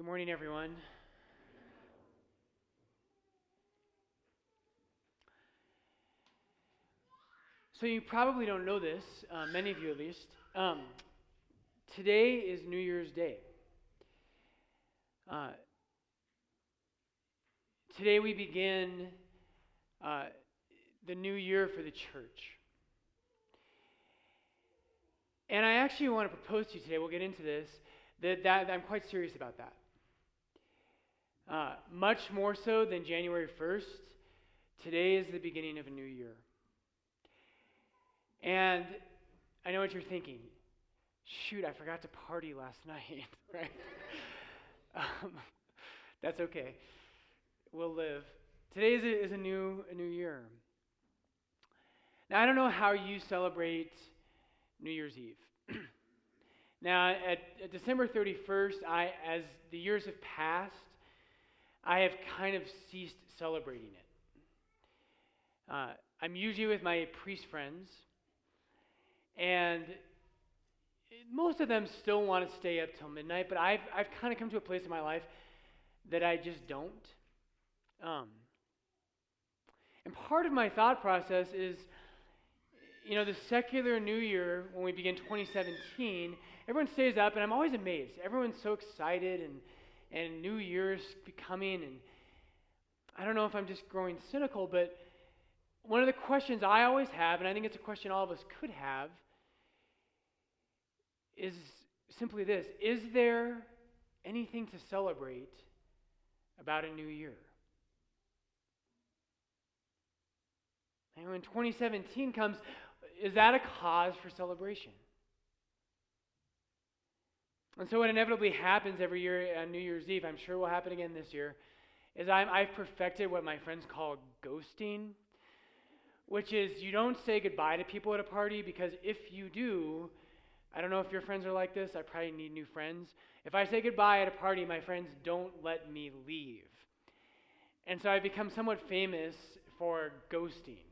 Good morning, everyone. So, you probably don't know this, uh, many of you at least. Um, today is New Year's Day. Uh, today we begin uh, the new year for the church. And I actually want to propose to you today, we'll get into this, that, that I'm quite serious about that. Uh, much more so than January 1st, today is the beginning of a new year. And I know what you're thinking. Shoot, I forgot to party last night, right? um, that's okay. We'll live. Today is a, is a new a new year. Now I don't know how you celebrate New Year's Eve. now at, at December 31st, I as the years have passed, I have kind of ceased celebrating it. Uh, I'm usually with my priest friends, and most of them still want to stay up till midnight, but I've, I've kind of come to a place in my life that I just don't. Um, and part of my thought process is, you know, the secular new year, when we begin 2017, everyone stays up, and I'm always amazed. Everyone's so excited, and and New Year's coming, and I don't know if I'm just growing cynical, but one of the questions I always have, and I think it's a question all of us could have, is simply this Is there anything to celebrate about a new year? And when 2017 comes, is that a cause for celebration? And so, what inevitably happens every year on New Year's Eve, I'm sure will happen again this year, is i have perfected what my friends call ghosting, which is you don't say goodbye to people at a party because if you do, I don't know if your friends are like this, I probably need new friends. If I say goodbye at a party, my friends don't let me leave. And so I've become somewhat famous for ghosting.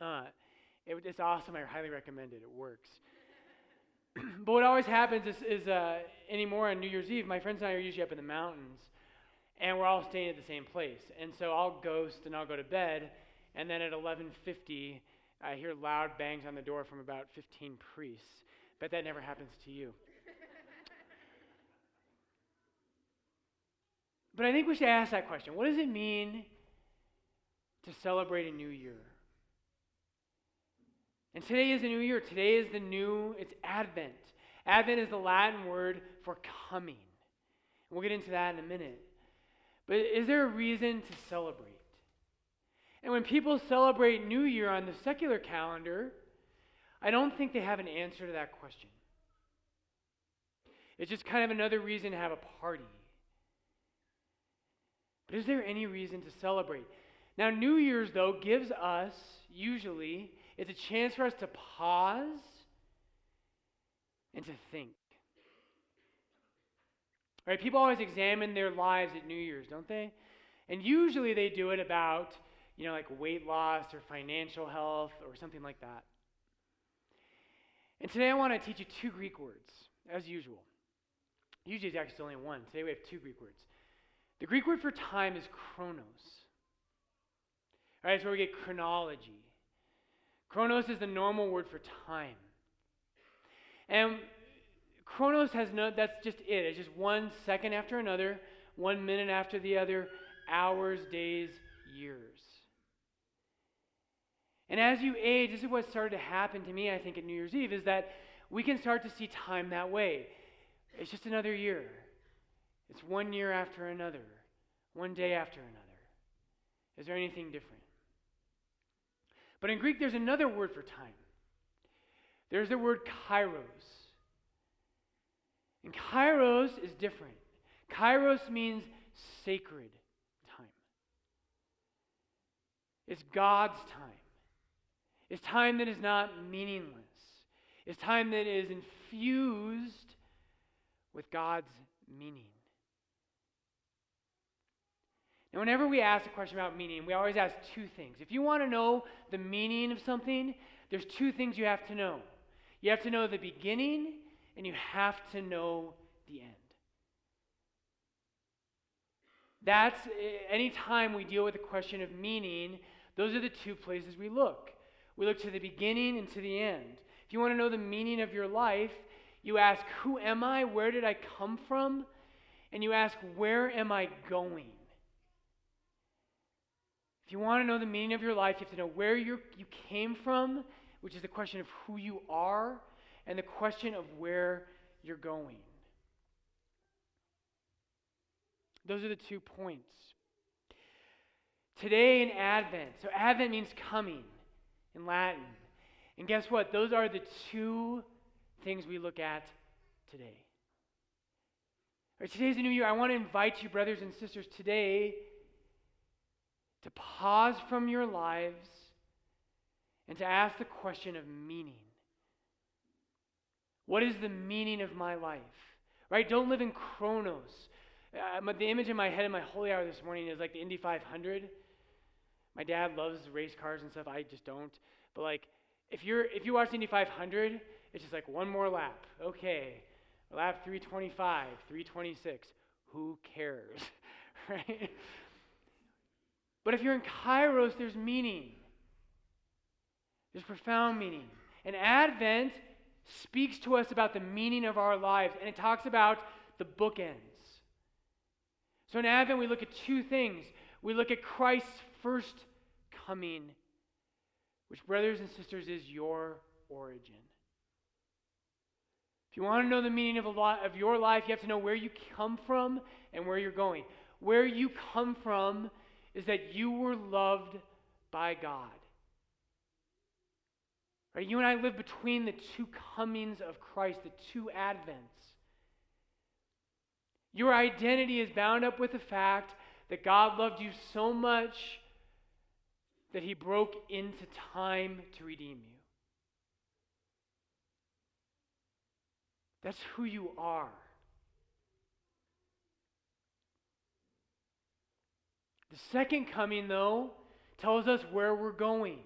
Uh, it, it's awesome. I highly recommend it. It works. but what always happens is, is uh, anymore on New Year's Eve, my friends and I are usually up in the mountains, and we're all staying at the same place. And so I'll ghost and I'll go to bed, and then at 11:50, I hear loud bangs on the door from about 15 priests. Bet that never happens to you. but I think we should ask that question: What does it mean to celebrate a new year? And today is a new year. Today is the new, it's Advent. Advent is the Latin word for coming. We'll get into that in a minute. But is there a reason to celebrate? And when people celebrate New Year on the secular calendar, I don't think they have an answer to that question. It's just kind of another reason to have a party. But is there any reason to celebrate? Now, New Year's, though, gives us, usually, it's a chance for us to pause and to think. Right? People always examine their lives at New Year's, don't they? And usually they do it about, you know, like weight loss or financial health or something like that. And today I want to teach you two Greek words, as usual. Usually it's actually only one. Today we have two Greek words. The Greek word for time is chronos. All right, that's where we get chronology. Chronos is the normal word for time. And chronos has no, that's just it. It's just one second after another, one minute after the other, hours, days, years. And as you age, this is what started to happen to me, I think, at New Year's Eve, is that we can start to see time that way. It's just another year. It's one year after another, one day after another. Is there anything different? But in Greek, there's another word for time. There's the word kairos. And kairos is different. Kairos means sacred time. It's God's time. It's time that is not meaningless. It's time that is infused with God's meaning. And whenever we ask a question about meaning, we always ask two things. If you want to know the meaning of something, there's two things you have to know. You have to know the beginning, and you have to know the end. That's eh, any time we deal with the question of meaning, those are the two places we look. We look to the beginning and to the end. If you want to know the meaning of your life, you ask, Who am I? Where did I come from? And you ask, Where am I going? If you want to know the meaning of your life, you have to know where you came from, which is the question of who you are, and the question of where you're going. Those are the two points. Today in Advent, so Advent means coming in Latin. And guess what? Those are the two things we look at today. Right, today's a new year. I want to invite you, brothers and sisters, today to pause from your lives and to ask the question of meaning. What is the meaning of my life? Right? Don't live in chronos. Uh, the image in my head in my holy hour this morning is like the Indy 500. My dad loves race cars and stuff. I just don't. But like, if you're if you watch Indy 500, it's just like one more lap. Okay, lap 325, 326. Who cares, right? But if you're in Kairos, there's meaning. There's profound meaning. And Advent speaks to us about the meaning of our lives, and it talks about the bookends. So in Advent, we look at two things. We look at Christ's first coming, which, brothers and sisters, is your origin. If you want to know the meaning of, a lot, of your life, you have to know where you come from and where you're going. Where you come from is that you were loved by God. Right? You and I live between the two comings of Christ, the two advents. Your identity is bound up with the fact that God loved you so much that he broke into time to redeem you. That's who you are. The second coming, though, tells us where we're going.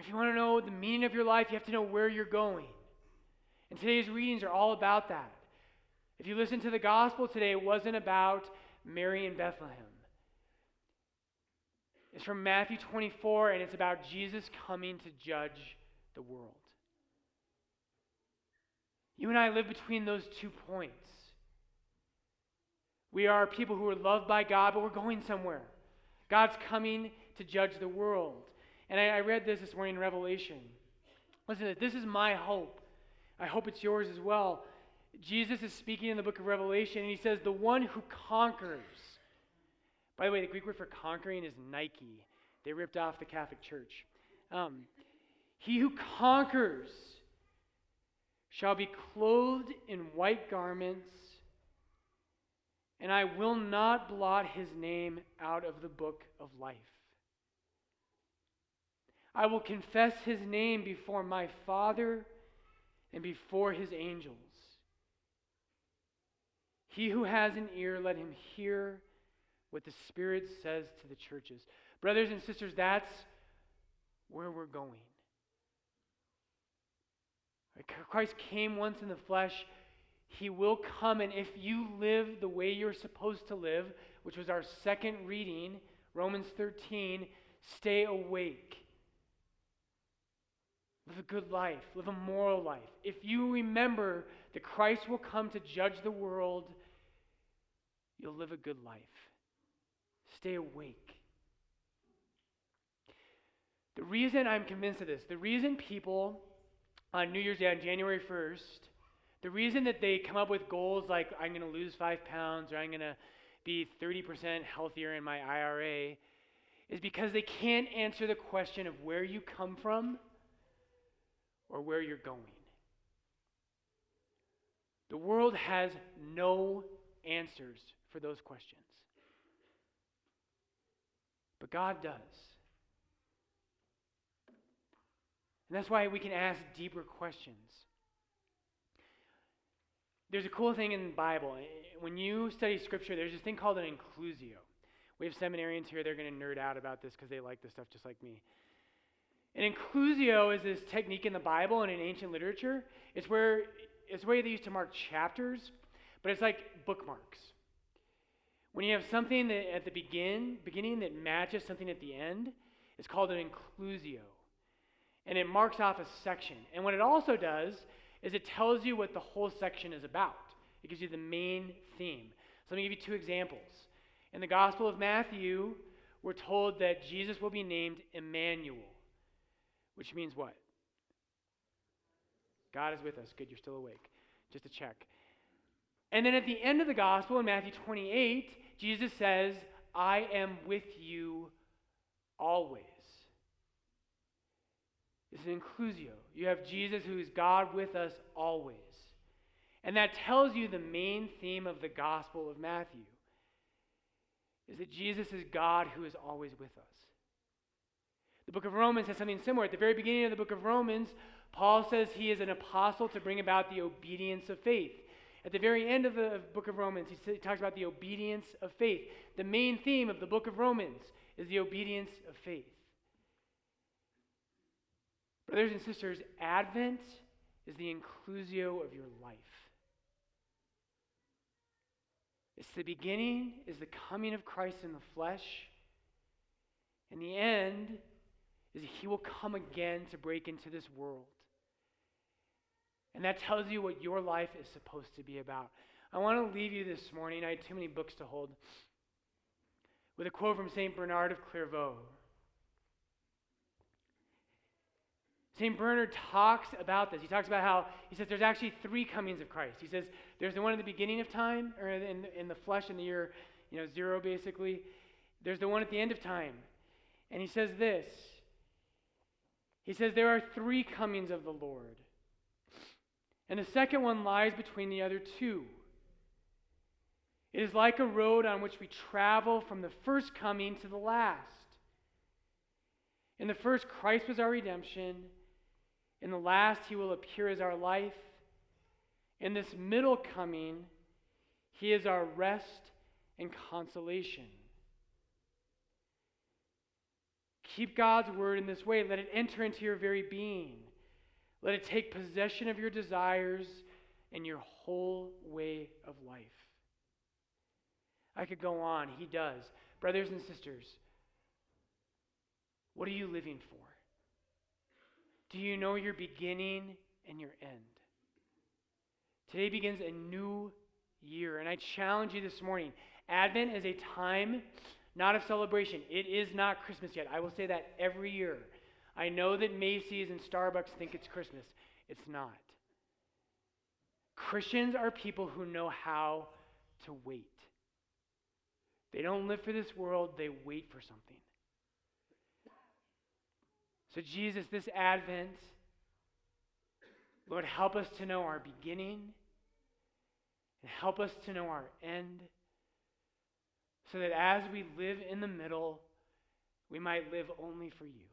If you want to know the meaning of your life, you have to know where you're going. And today's readings are all about that. If you listen to the gospel today, it wasn't about Mary in Bethlehem. It's from Matthew 24, and it's about Jesus coming to judge the world. You and I live between those two points. We are people who are loved by God, but we're going somewhere. God's coming to judge the world. And I, I read this this morning in Revelation. Listen, this is my hope. I hope it's yours as well. Jesus is speaking in the book of Revelation, and he says, The one who conquers. By the way, the Greek word for conquering is Nike. They ripped off the Catholic Church. Um, he who conquers shall be clothed in white garments, and I will not blot his name out of the book of life. I will confess his name before my Father and before his angels. He who has an ear, let him hear what the Spirit says to the churches. Brothers and sisters, that's where we're going. Christ came once in the flesh. He will come, and if you live the way you're supposed to live, which was our second reading, Romans 13, stay awake. Live a good life, live a moral life. If you remember that Christ will come to judge the world, you'll live a good life. Stay awake. The reason I'm convinced of this, the reason people on New Year's Day on January 1st, the reason that they come up with goals like I'm going to lose five pounds or I'm going to be 30% healthier in my IRA is because they can't answer the question of where you come from or where you're going. The world has no answers for those questions. But God does. And that's why we can ask deeper questions. There's a cool thing in the Bible. Eh, when you study Scripture, there's this thing called an inclusio. We have seminarians here, they're going to nerd out about this because they like this stuff just like me. An inclusio is this technique in the Bible and in ancient literature. It's where it's the way they used to mark chapters, but it's like bookmarks. When you have something that at the begin, beginning that matches something at the end, it's called an inclusio. And it marks off a section. And what it also does is it tells you what the whole section is about. It gives you the main theme. So let me give you two examples. In the Gospel of Matthew, we're told that Jesus will be named Emmanuel, which means what? God is with us. Good, you're still awake. Just to check. And then at the end of the gospel in Matthew 28, Jesus says, I am with you always. It's an inclusio. You have Jesus who is God with us always. And that tells you the main theme of the gospel of Matthew is that Jesus is God who is always with us. The book of Romans has something similar. At the very beginning of the book of Romans, Paul says he is an apostle to bring about the obedience of faith. At the very end of the book of Romans, he talks about the obedience of faith. The main theme of the book of Romans is the obedience of faith. Brothers and sisters, Advent is the inclusio of your life. It's the beginning, is the coming of Christ in the flesh. And the end is he will come again to break into this world. And that tells you what your life is supposed to be about. I want to leave you this morning. I had too many books to hold. With a quote from St. Bernard of Clairvaux. St. Bernard talks about this. He talks about how, he says, there's actually three comings of Christ. He says, there's the one at the beginning of time, or in, in the flesh in the year, you know, zero basically. There's the one at the end of time. And he says this. He says, there are three comings of the Lord. And the second one lies between the other two. It is like a road on which we travel from the first coming to the last. In the first, Christ was our redemption. In the last, he will appear as our life. In this middle coming, he is our rest and consolation. Keep God's word in this way. Let it enter into your very being. Let it take possession of your desires and your whole way of life. I could go on. He does. Brothers and sisters, what are you living for? Do you know your beginning and your end? Today begins a new year, and I challenge you this morning. Advent is a time not of celebration. It is not Christmas yet. I will say that every year. I know that Macy's and Starbucks think it's Christmas. It's not. Christians are people who know how to wait. They don't live for this world, they wait for something. So, Jesus, this Advent, Lord, help us to know our beginning and help us to know our end so that as we live in the middle, we might live only for you.